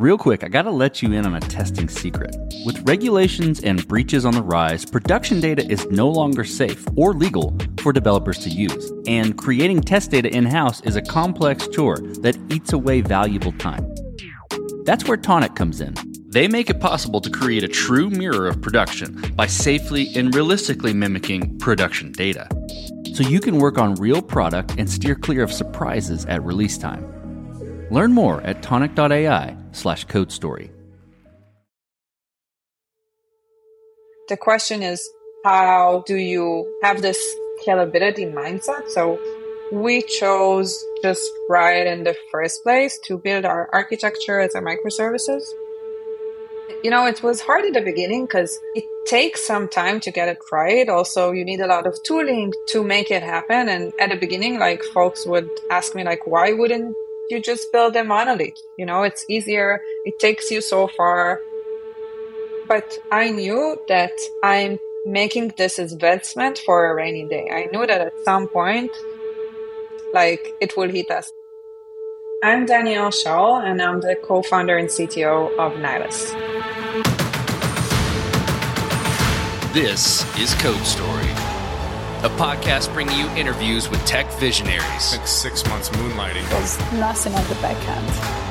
Real quick, I gotta let you in on a testing secret. With regulations and breaches on the rise, production data is no longer safe or legal for developers to use. And creating test data in house is a complex chore that eats away valuable time. That's where Tonic comes in. They make it possible to create a true mirror of production by safely and realistically mimicking production data. So you can work on real product and steer clear of surprises at release time. Learn more at tonic.ai slash code story. The question is, how do you have this scalability mindset? So we chose just right in the first place to build our architecture as a microservices. You know, it was hard in the beginning because it takes some time to get it right. Also, you need a lot of tooling to make it happen. And at the beginning, like folks would ask me, like, why wouldn't you just build a monolith. You know, it's easier. It takes you so far. But I knew that I'm making this investment for a rainy day. I knew that at some point, like it will hit us. I'm Danielle Shaul, and I'm the co-founder and CTO of Nilus. This is Code Story a podcast bringing you interviews with tech visionaries. Like six months moonlighting. There's nothing at the back end.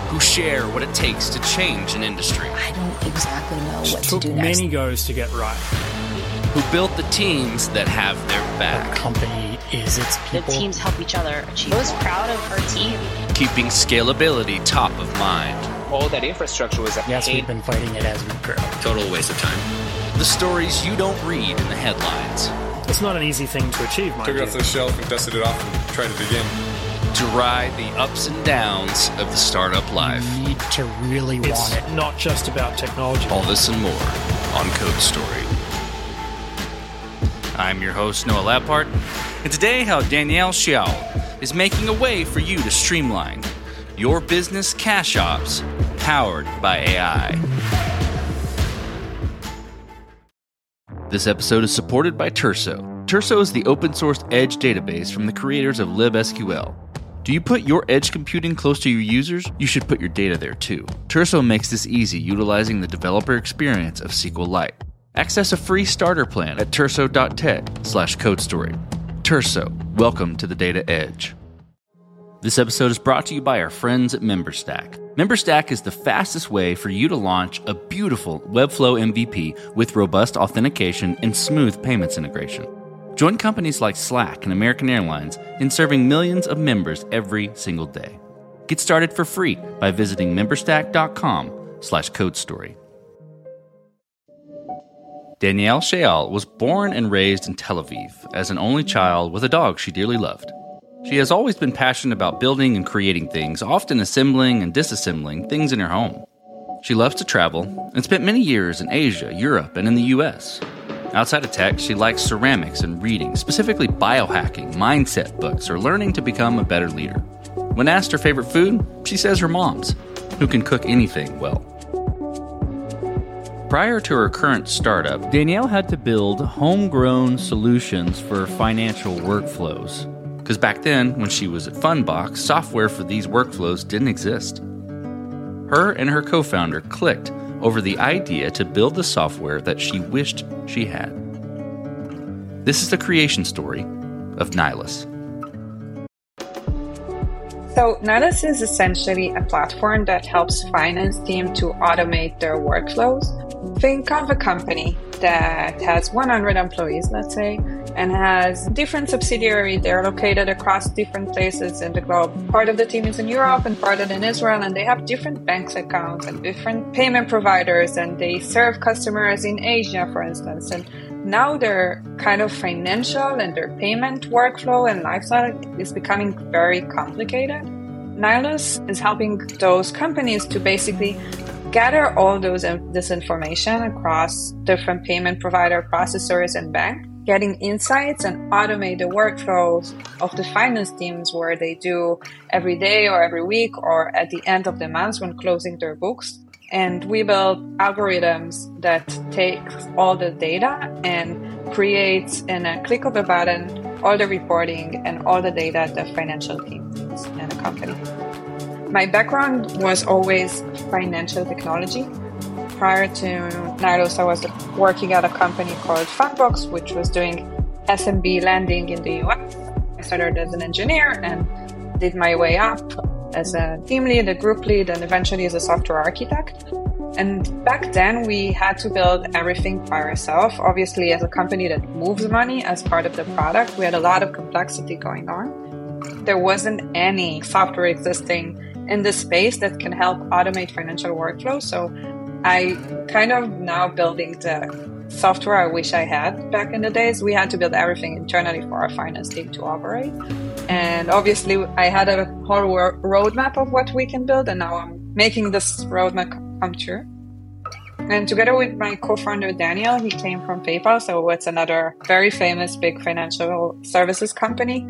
Who share what it takes to change an industry. I don't exactly know what to do next. many goes to get right. Who built the teams that have their back. The company is its people. The teams help each other achieve. I was proud of our team. Keeping scalability top of mind. All that infrastructure was Yes, we've been fighting it as we grow. Total waste of time. The stories you don't read in the headlines it's not an easy thing to achieve, Took it off the shelf and dusted it off and tried it again. To ride the ups and downs of the startup life. You need to really it's want it. not just about technology. All this and more on Code Story. I'm your host, Noah Labhart, and today how Danielle Shaul is making a way for you to streamline your business cash ops powered by AI. This episode is supported by Turso. Turso is the open source edge database from the creators of libsql. Do you put your edge computing close to your users? You should put your data there too. Turso makes this easy utilizing the developer experience of SQLite. Access a free starter plan at turso.tech slash codestory. Turso, welcome to the data edge. This episode is brought to you by our friends at MemberStack. MemberStack is the fastest way for you to launch a beautiful Webflow MVP with robust authentication and smooth payments integration. Join companies like Slack and American Airlines in serving millions of members every single day. Get started for free by visiting memberstack.com slash codestory. Danielle Shaul was born and raised in Tel Aviv as an only child with a dog she dearly loved. She has always been passionate about building and creating things, often assembling and disassembling things in her home. She loves to travel and spent many years in Asia, Europe, and in the US. Outside of tech, she likes ceramics and reading, specifically biohacking, mindset books, or learning to become a better leader. When asked her favorite food, she says her mom's, who can cook anything well. Prior to her current startup, Danielle had to build homegrown solutions for financial workflows. Because back then, when she was at Fundbox, software for these workflows didn't exist. Her and her co founder clicked over the idea to build the software that she wished she had. This is the creation story of Nilus. So Nilus is essentially a platform that helps finance team to automate their workflows. Think of a company that has 100 employees, let's say, and has different subsidiaries. They're located across different places in the globe. Part of the team is in Europe and part of it in Israel, and they have different bank accounts and different payment providers, and they serve customers in Asia, for instance. And now their kind of financial and their payment workflow and lifestyle is becoming very complicated. Nilus is helping those companies to basically gather all those uh, this information across different payment provider processors and bank getting insights and automate the workflows of the finance teams where they do every day or every week or at the end of the month when closing their books and we build algorithms that take all the data and creates in a click of a button all the reporting and all the data the financial teams in a company My background was always financial technology. Prior to Nilus, I was working at a company called Fundbox, which was doing SMB lending in the US. I started as an engineer and did my way up as a team lead, a group lead, and eventually as a software architect. And back then, we had to build everything by ourselves. Obviously, as a company that moves money as part of the product, we had a lot of complexity going on. There wasn't any software existing in the space that can help automate financial workflows. So I kind of now building the software I wish I had back in the days. We had to build everything internally for our finance team to operate. And obviously, I had a whole roadmap of what we can build, and now I'm making this roadmap come true. And together with my co-founder Daniel, he came from PayPal, so it's another very famous big financial services company.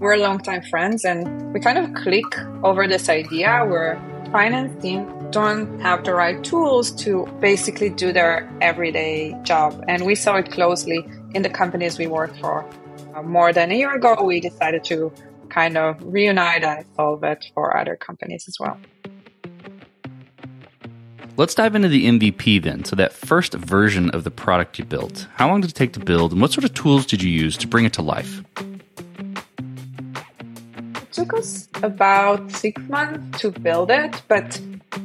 We're longtime friends, and we kind of click over this idea where finance team don't have the right tools to basically do their everyday job. And we saw it closely in the companies we work for. Uh, more than a year ago, we decided to kind of reunite and solve it for other companies as well. Let's dive into the MVP then. So, that first version of the product you built, how long did it take to build, and what sort of tools did you use to bring it to life? Took us about six months to build it, but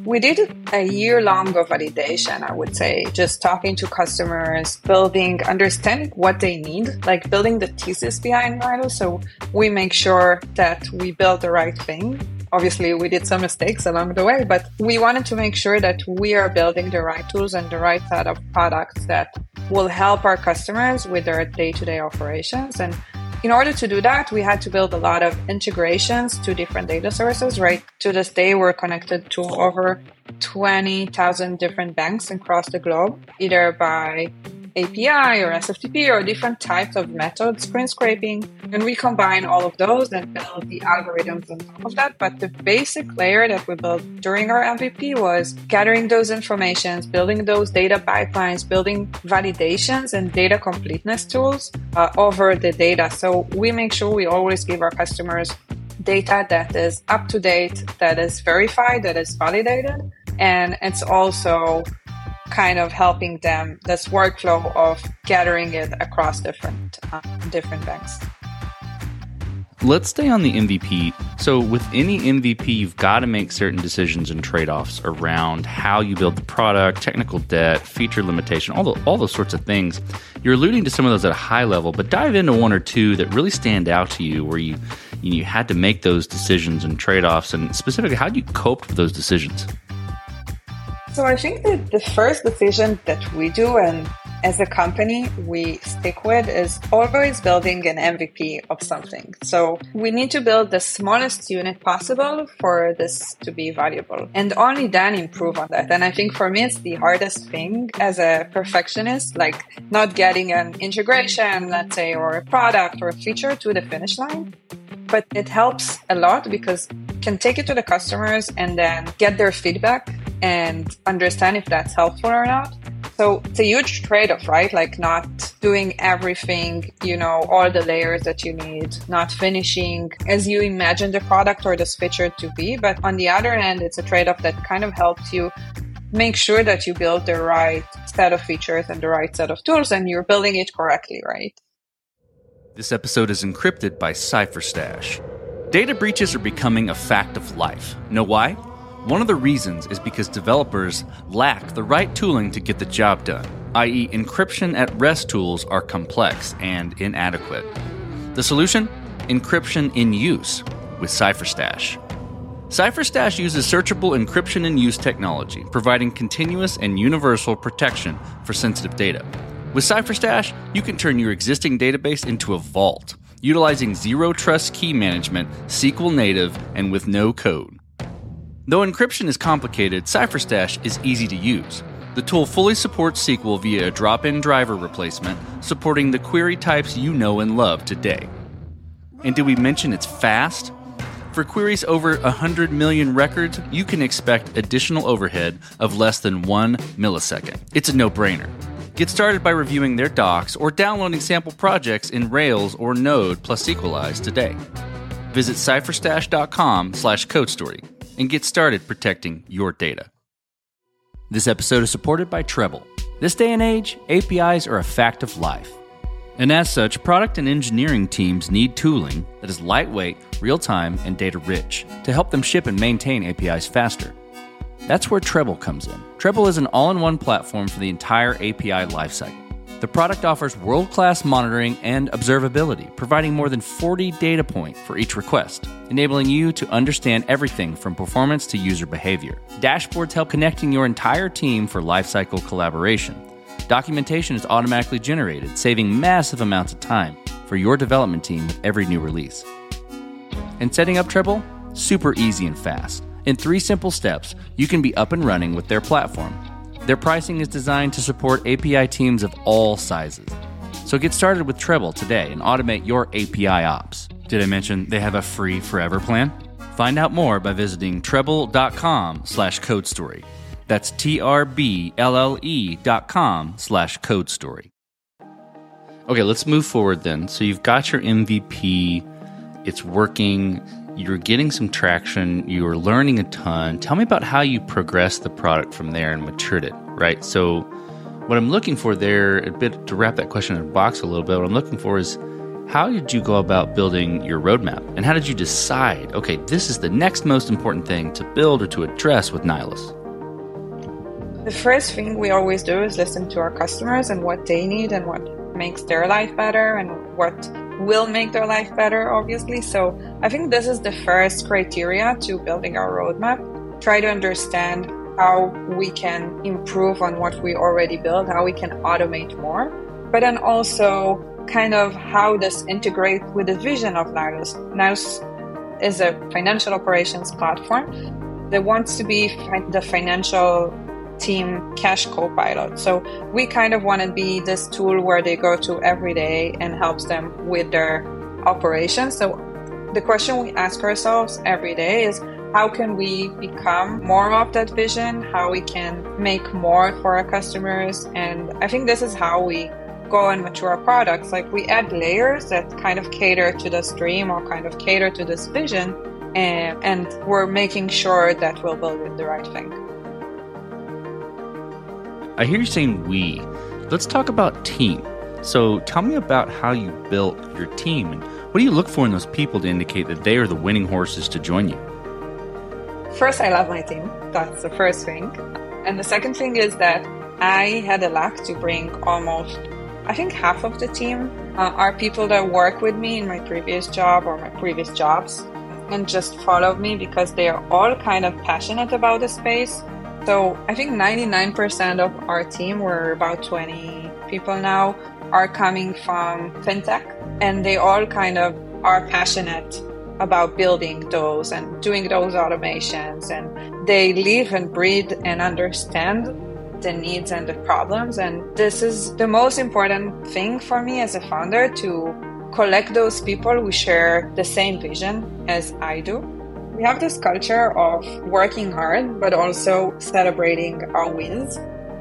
we did a year long of validation, I would say, just talking to customers, building, understanding what they need, like building the thesis behind Nilus. So we make sure that we build the right thing. Obviously, we did some mistakes along the way, but we wanted to make sure that we are building the right tools and the right set of products that will help our customers with their day to day operations. And in order to do that, we had to build a lot of integrations to different data sources, right? To this day, we're connected to over 20,000 different banks across the globe, either by API or SFTP or different types of methods, screen scraping. And we combine all of those and build the algorithms on top of that. But the basic layer that we built during our MVP was gathering those informations, building those data pipelines, building validations and data completeness tools uh, over the data. So we make sure we always give our customers data that is up to date, that is verified, that is validated. And it's also kind of helping them this workflow of gathering it across different uh, different banks. Let's stay on the MVP. So, with any MVP, you've got to make certain decisions and trade offs around how you build the product, technical debt, feature limitation, all, the, all those sorts of things. You're alluding to some of those at a high level, but dive into one or two that really stand out to you where you, you had to make those decisions and trade offs, and specifically, how do you cope with those decisions? So I think that the first decision that we do and as a company we stick with is always building an MVP of something. So we need to build the smallest unit possible for this to be valuable and only then improve on that. And I think for me, it's the hardest thing as a perfectionist, like not getting an integration, let's say, or a product or a feature to the finish line. But it helps a lot because can take it to the customers and then get their feedback and understand if that's helpful or not. So it's a huge trade off, right? Like not doing everything, you know, all the layers that you need, not finishing as you imagine the product or the feature to be. But on the other hand, it's a trade off that kind of helps you make sure that you build the right set of features and the right set of tools and you're building it correctly, right? This episode is encrypted by CipherStash. Data breaches are becoming a fact of life. Know why? One of the reasons is because developers lack the right tooling to get the job done, i.e., encryption at rest tools are complex and inadequate. The solution? Encryption in use with CipherStash. CipherStash uses searchable encryption in use technology, providing continuous and universal protection for sensitive data. With CipherStash, you can turn your existing database into a vault, utilizing zero trust key management, SQL native, and with no code. Though encryption is complicated, CipherStash is easy to use. The tool fully supports SQL via a drop in driver replacement, supporting the query types you know and love today. And did we mention it's fast? For queries over 100 million records, you can expect additional overhead of less than one millisecond. It's a no brainer. Get started by reviewing their docs or downloading sample projects in Rails or Node plus Sequelize today. Visit cipherstash.com slash codestory and get started protecting your data. This episode is supported by Treblle. This day and age, APIs are a fact of life. And as such, product and engineering teams need tooling that is lightweight, real time, and data rich to help them ship and maintain APIs faster. That's where Treblle comes in. Treblle is an all in one platform for the entire API lifecycle. The product offers world class monitoring and observability, providing more than 40 data points for each request, enabling you to understand everything from performance to user behavior. Dashboards help connecting your entire team for lifecycle collaboration. Documentation is automatically generated, saving massive amounts of time for your development team with every new release. And setting up Treblle? Super easy and fast. In three simple steps, you can be up and running with their platform. Their pricing is designed to support API teams of all sizes. So get started with Treblle today and automate your API ops. Did I mention they have a free forever plan? Find out more by visiting treblle.com slash code story. That's T-R-B-L-L-E dot com slash code story. Okay, let's move forward then. So you've got your MVP, it's working, you're getting some traction, you're learning a ton. Tell me about how you progressed the product from there and matured it, right? So what I'm looking for there, a bit to wrap that question in a box a little bit, what I'm looking for is how did you go about building your roadmap? And how did you decide, okay, this is the next most important thing to build or to address with Nilus? The first thing we always do is listen to our customers and what they need and what makes their life better and what will make their life better, obviously. So I think this is the first criteria to building our roadmap. Try to understand how we can improve on what we already built, how we can automate more, but then also kind of how this integrate with the vision of Nilus. Nilus is a financial operations platform that wants to be the financial team cash co-pilot. So we kind of want to be this tool where they go to every day and helps them with their operations. So the question we ask ourselves every day is how can we become more of that vision? How we can make more for our customers? And i think this is how we go and mature our products like we add layers that kind of cater to this dream or kind of cater to this vision and, and we're making sure that we're building the right thing I hear you saying we. Let's talk about team. So tell me about how you built your team and what do you look for in those people to indicate that they are the winning horses to join you? First, I love my team. That's the first thing. And the second thing is that I had the luck to bring almost, I think, half of the team uh, are people that work with me in my previous job or my previous jobs and just follow me because they are all kind of passionate about the space. So I think 99% of our team, we're about 20 people now, are coming from fintech and they all kind of are passionate about building those and doing those automations and they live and breathe and understand the needs and the problems and this is the most important thing for me as a founder to collect those people who share the same vision as I do we have this culture of working hard, but also celebrating our wins.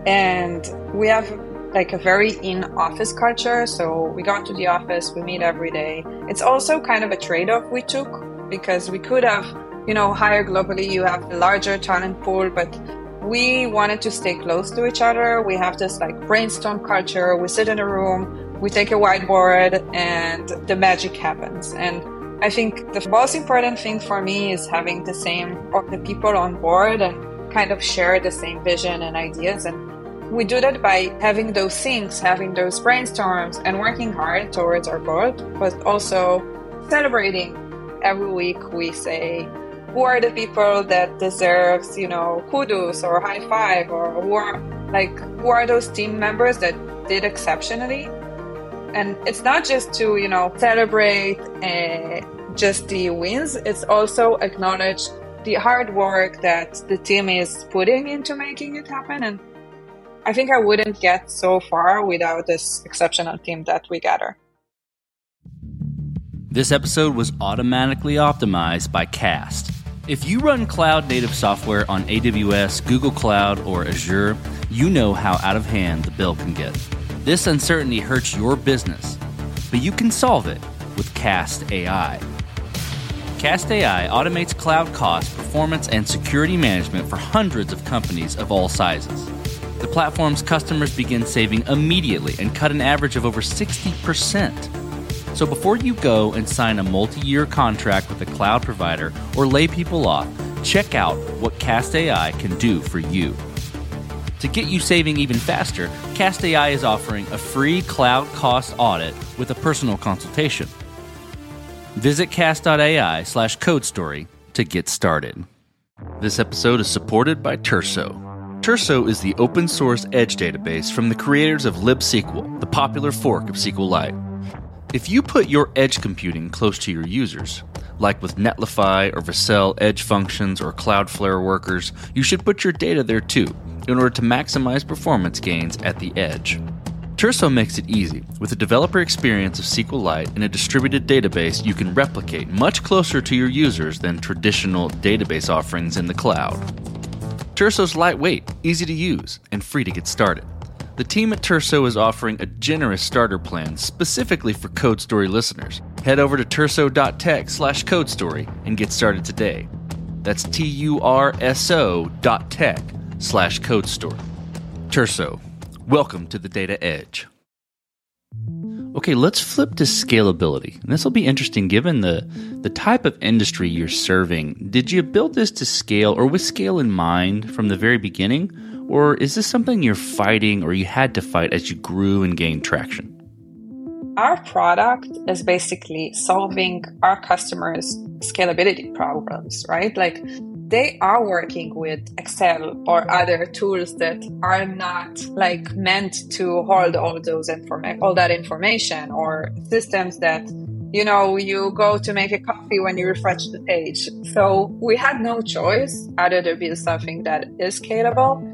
And we have like a very in office culture. So we go to the office, we meet every day. It's also kind of a trade off we took because we could have, you know, hire globally, you have a larger talent pool, but we wanted to stay close to each other. We have this like brainstorm culture. We sit in a room, we take a whiteboard, and the magic happens. And I think the most important thing for me is having the same or the people on board and kind of share the same vision and ideas and we do that by having those things, having those brainstorms and working hard towards our goal, but also celebrating every week we say who are the people that deserves, you know, kudos or high five or who are like who are those team members that did exceptionally? And it's not just to you know celebrate uh, just the wins it's also acknowledge the hard work that the team is putting into making it happen. And i think i wouldn't get so far without this exceptional team that we gather. This episode was automatically optimized by cast if you run cloud native software on aws google cloud or azure you know how out of hand the bill can get this uncertainty hurts your business, but you can solve it with Cast AI. Cast AI automates cloud cost, performance, and security management for hundreds of companies of all sizes. The platform's customers begin saving immediately and cut an average of over 60%. So before you go and sign a multi year contract with a cloud provider or lay people off, check out what Cast AI can do for you. To get you saving even faster, Cast AI is offering a free cloud cost audit with a personal consultation. Visit cast.ai slash code story to get started. This episode is supported by Turso. Turso is the open source edge database from the creators of libSQL, the popular fork of SQLite. If you put your edge computing close to your users, like with Netlify or Vercel edge functions or Cloudflare workers, you should put your data there too in order to maximize performance gains at the edge. Turso makes it easy. With a developer experience of SQLite in a distributed database, you can replicate much closer to your users than traditional database offerings in the cloud. Turso's lightweight, easy to use, and free to get started. The team at Turso is offering a generous starter plan specifically for Code Story listeners. Head over to turso.tech slash code story and get started today. That's T U R S O dot tech slash code story. Turso, Welcome to the Data Edge. Okay, let's flip to scalability. And this will be interesting given the, the type of industry you're serving. Did you build this to scale or with scale in mind from the very beginning? Or is this something you're fighting or you had to fight as you grew and gained traction? Our product is basically solving our customers' scalability problems, right? Like they are working with Excel or other tools that are not like meant to hold all those informa- all that information or systems that you know you go to make a coffee when you refresh the page. So we had no choice other to build something that is scalable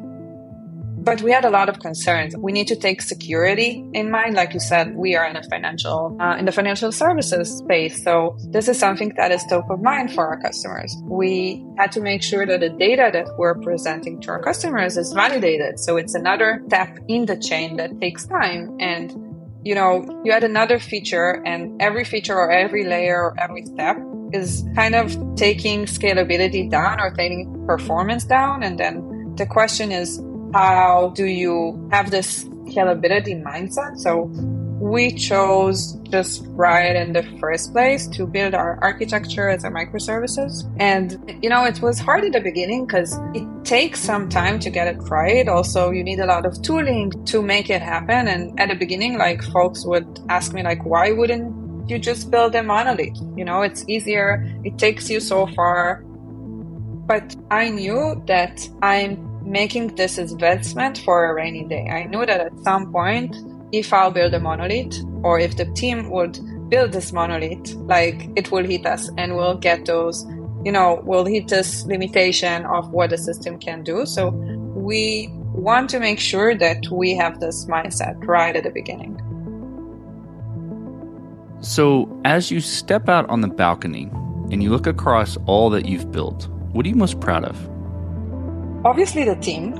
but we had a lot of concerns. We need to take security in mind. Like you said, we are in a financial, uh, in the financial services space. So this is something that is top of mind for our customers. We had to make sure that the data that we're presenting to our customers is validated. So it's another step in the chain that takes time. And, you know, you add another feature and every feature or every layer or every step is kind of taking scalability down or taking performance down. And then the question is, how do you have this scalability mindset? So we chose just right in the first place to build our architecture as a microservices. And, you know, it was hard in the beginning because it takes some time to get it right. Also, you need a lot of tooling to make it happen. And at the beginning, like folks would ask me, like, why wouldn't you just build a monolith? You know, it's easier. It takes you so far. But I knew that I'm making this investment for a rainy day. I knew that at some point, if I'll build a monolith or if the team would build this monolith, like it will hit us and we'll get those, you know, we'll hit this limitation of what the system can do. So we want to make sure that we have this mindset right at the beginning. So, as you step out on the balcony and you look across all that you've built, what are you most proud of? Obviously the team.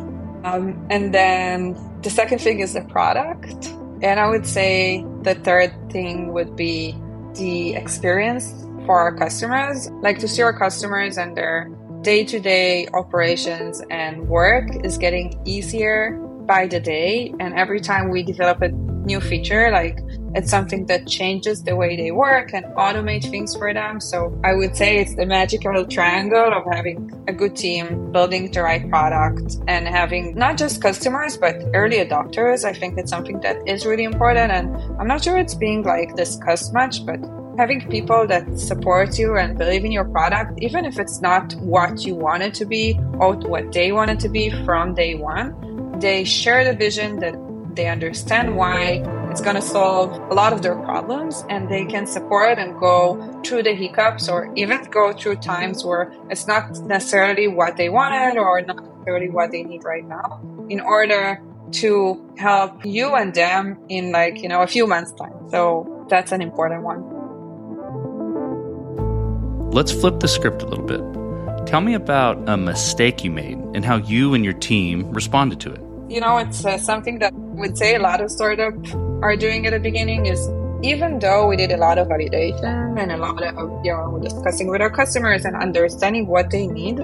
Um, and then the second thing is the product. And I would say the third thing would be the experience for our customers. Like to see our customers and their day to day operations and work is getting easier by the day. And every time we develop a new feature, like it's something that changes the way they work and automate things for them. So I would say it's the magical triangle of having a good team, building the right product, and having not just customers, but early adopters. I think it's something that is really important. And I'm not sure it's being like discussed much, but having people that support you and believe in your product, even if it's not what you want it to be or what they want it to be from day one, they share the vision that they understand why it's going to solve a lot of their problems and they can support and go through the hiccups or even go through times where it's not necessarily what they wanted or not necessarily what they need right now in order to help you and them in like, you know, a few months time. So that's an important one. Let's flip the script a little bit. Tell me about a mistake you made and how you and your team responded to it. You know, it's uh, something that I would say a lot of startup are doing at the beginning is even though we did a lot of validation and a lot of, you know, discussing with our customers and understanding what they need,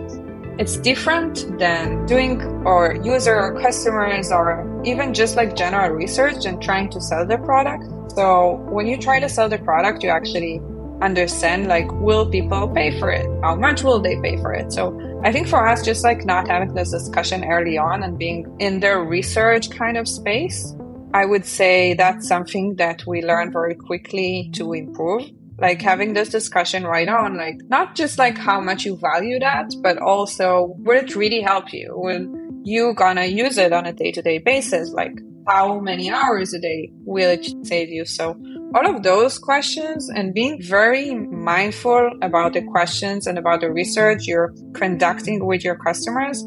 it's different than doing or user or customers or even just like general research and trying to sell the product. So when you try to sell the product, you actually understand like, will people pay for it? How much will they pay for it? So I think for us, just like not having this discussion early on and being in their research kind of space, I would say that's something that we learn very quickly to improve. Like having this discussion right on, like not just like how much you value that, but also will it really help you? Will you gonna use it on a day to day basis? Like how many hours a day will it save you? So all of those questions and being very mindful about the questions and about the research you're conducting with your customers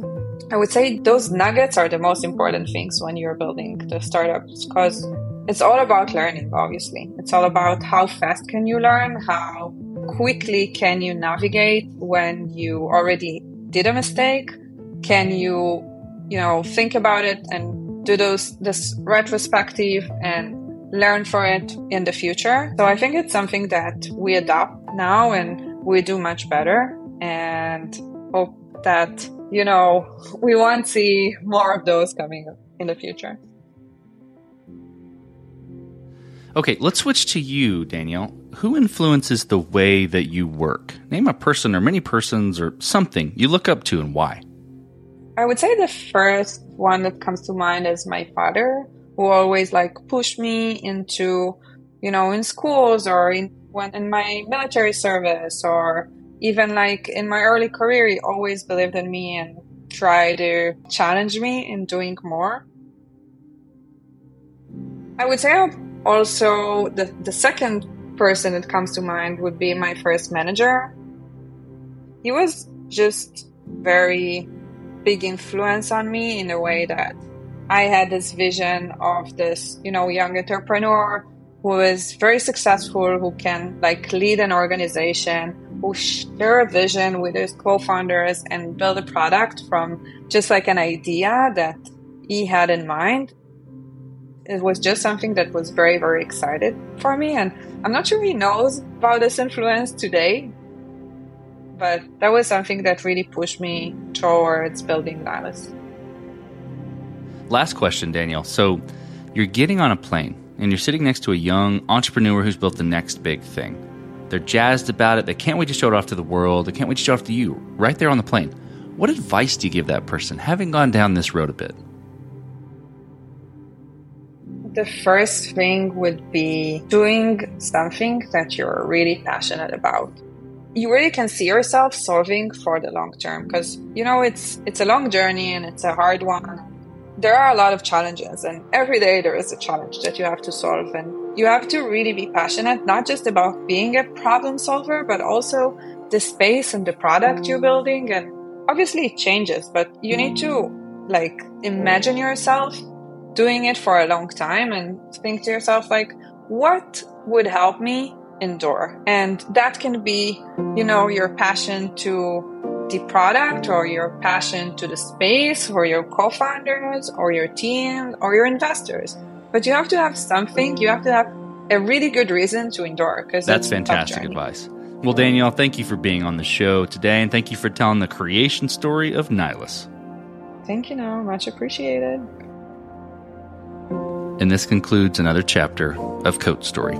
I would say those nuggets are the most important things when you're building the startups because it's all about learning, obviously. It's all about how fast can you learn, how quickly can you navigate when you already did a mistake? Can you, you know, think about it and do those this retrospective and learn for it in the future? So I think it's something that we adopt now and we do much better and hope that you know, we want to see more of those coming in the future. Okay, let's switch to you, Danielle. Who influences the way that you work? Name a person or many persons or something you look up to and why. I would say the first one that comes to mind is my father, who always like pushed me into, you know, in schools or in when in my military service or even like in my early career, he always believed in me and tried to challenge me in doing more. I would say also the, the second person that comes to mind would be my first manager. He was just very big influence on me in a way that I had this vision of this, you know, young entrepreneur who is very successful, who can like lead an organization, who share a vision with his co-founders and build a product from just like an idea that he had in mind. It was just something that was very, very excited for me. And I'm not sure he knows about this influence today, but that was something that really pushed me towards building Nilus. Last question, Daniel. So you're getting on a plane and you're sitting next to a young entrepreneur who's built the next big thing. They're jazzed about it. They can't wait to show it off to the world. They can't wait to show it off to you right there on the plane. What advice do you give that person, having gone down this road a bit? The first thing would be doing something that you're really passionate about. You really can see yourself solving for the long term because you know it's it's a long journey and it's a hard one there are a lot of challenges and every day there is a challenge that you have to solve and you have to really be passionate not just about being a problem solver but also the space and the product you're building and obviously it changes but you need to like imagine yourself doing it for a long time and think to yourself like what would help me endure and that can be you know your passion to the product or your passion to the space or your co-founders or your team or your investors. But you have to have something, you have to have a really good reason to endure because that's fantastic advice. Well, Danielle, thank you for being on the show today and thank you for telling the creation story of Nilus. Thank you, Noah, much appreciated. And this concludes another chapter of Code Story.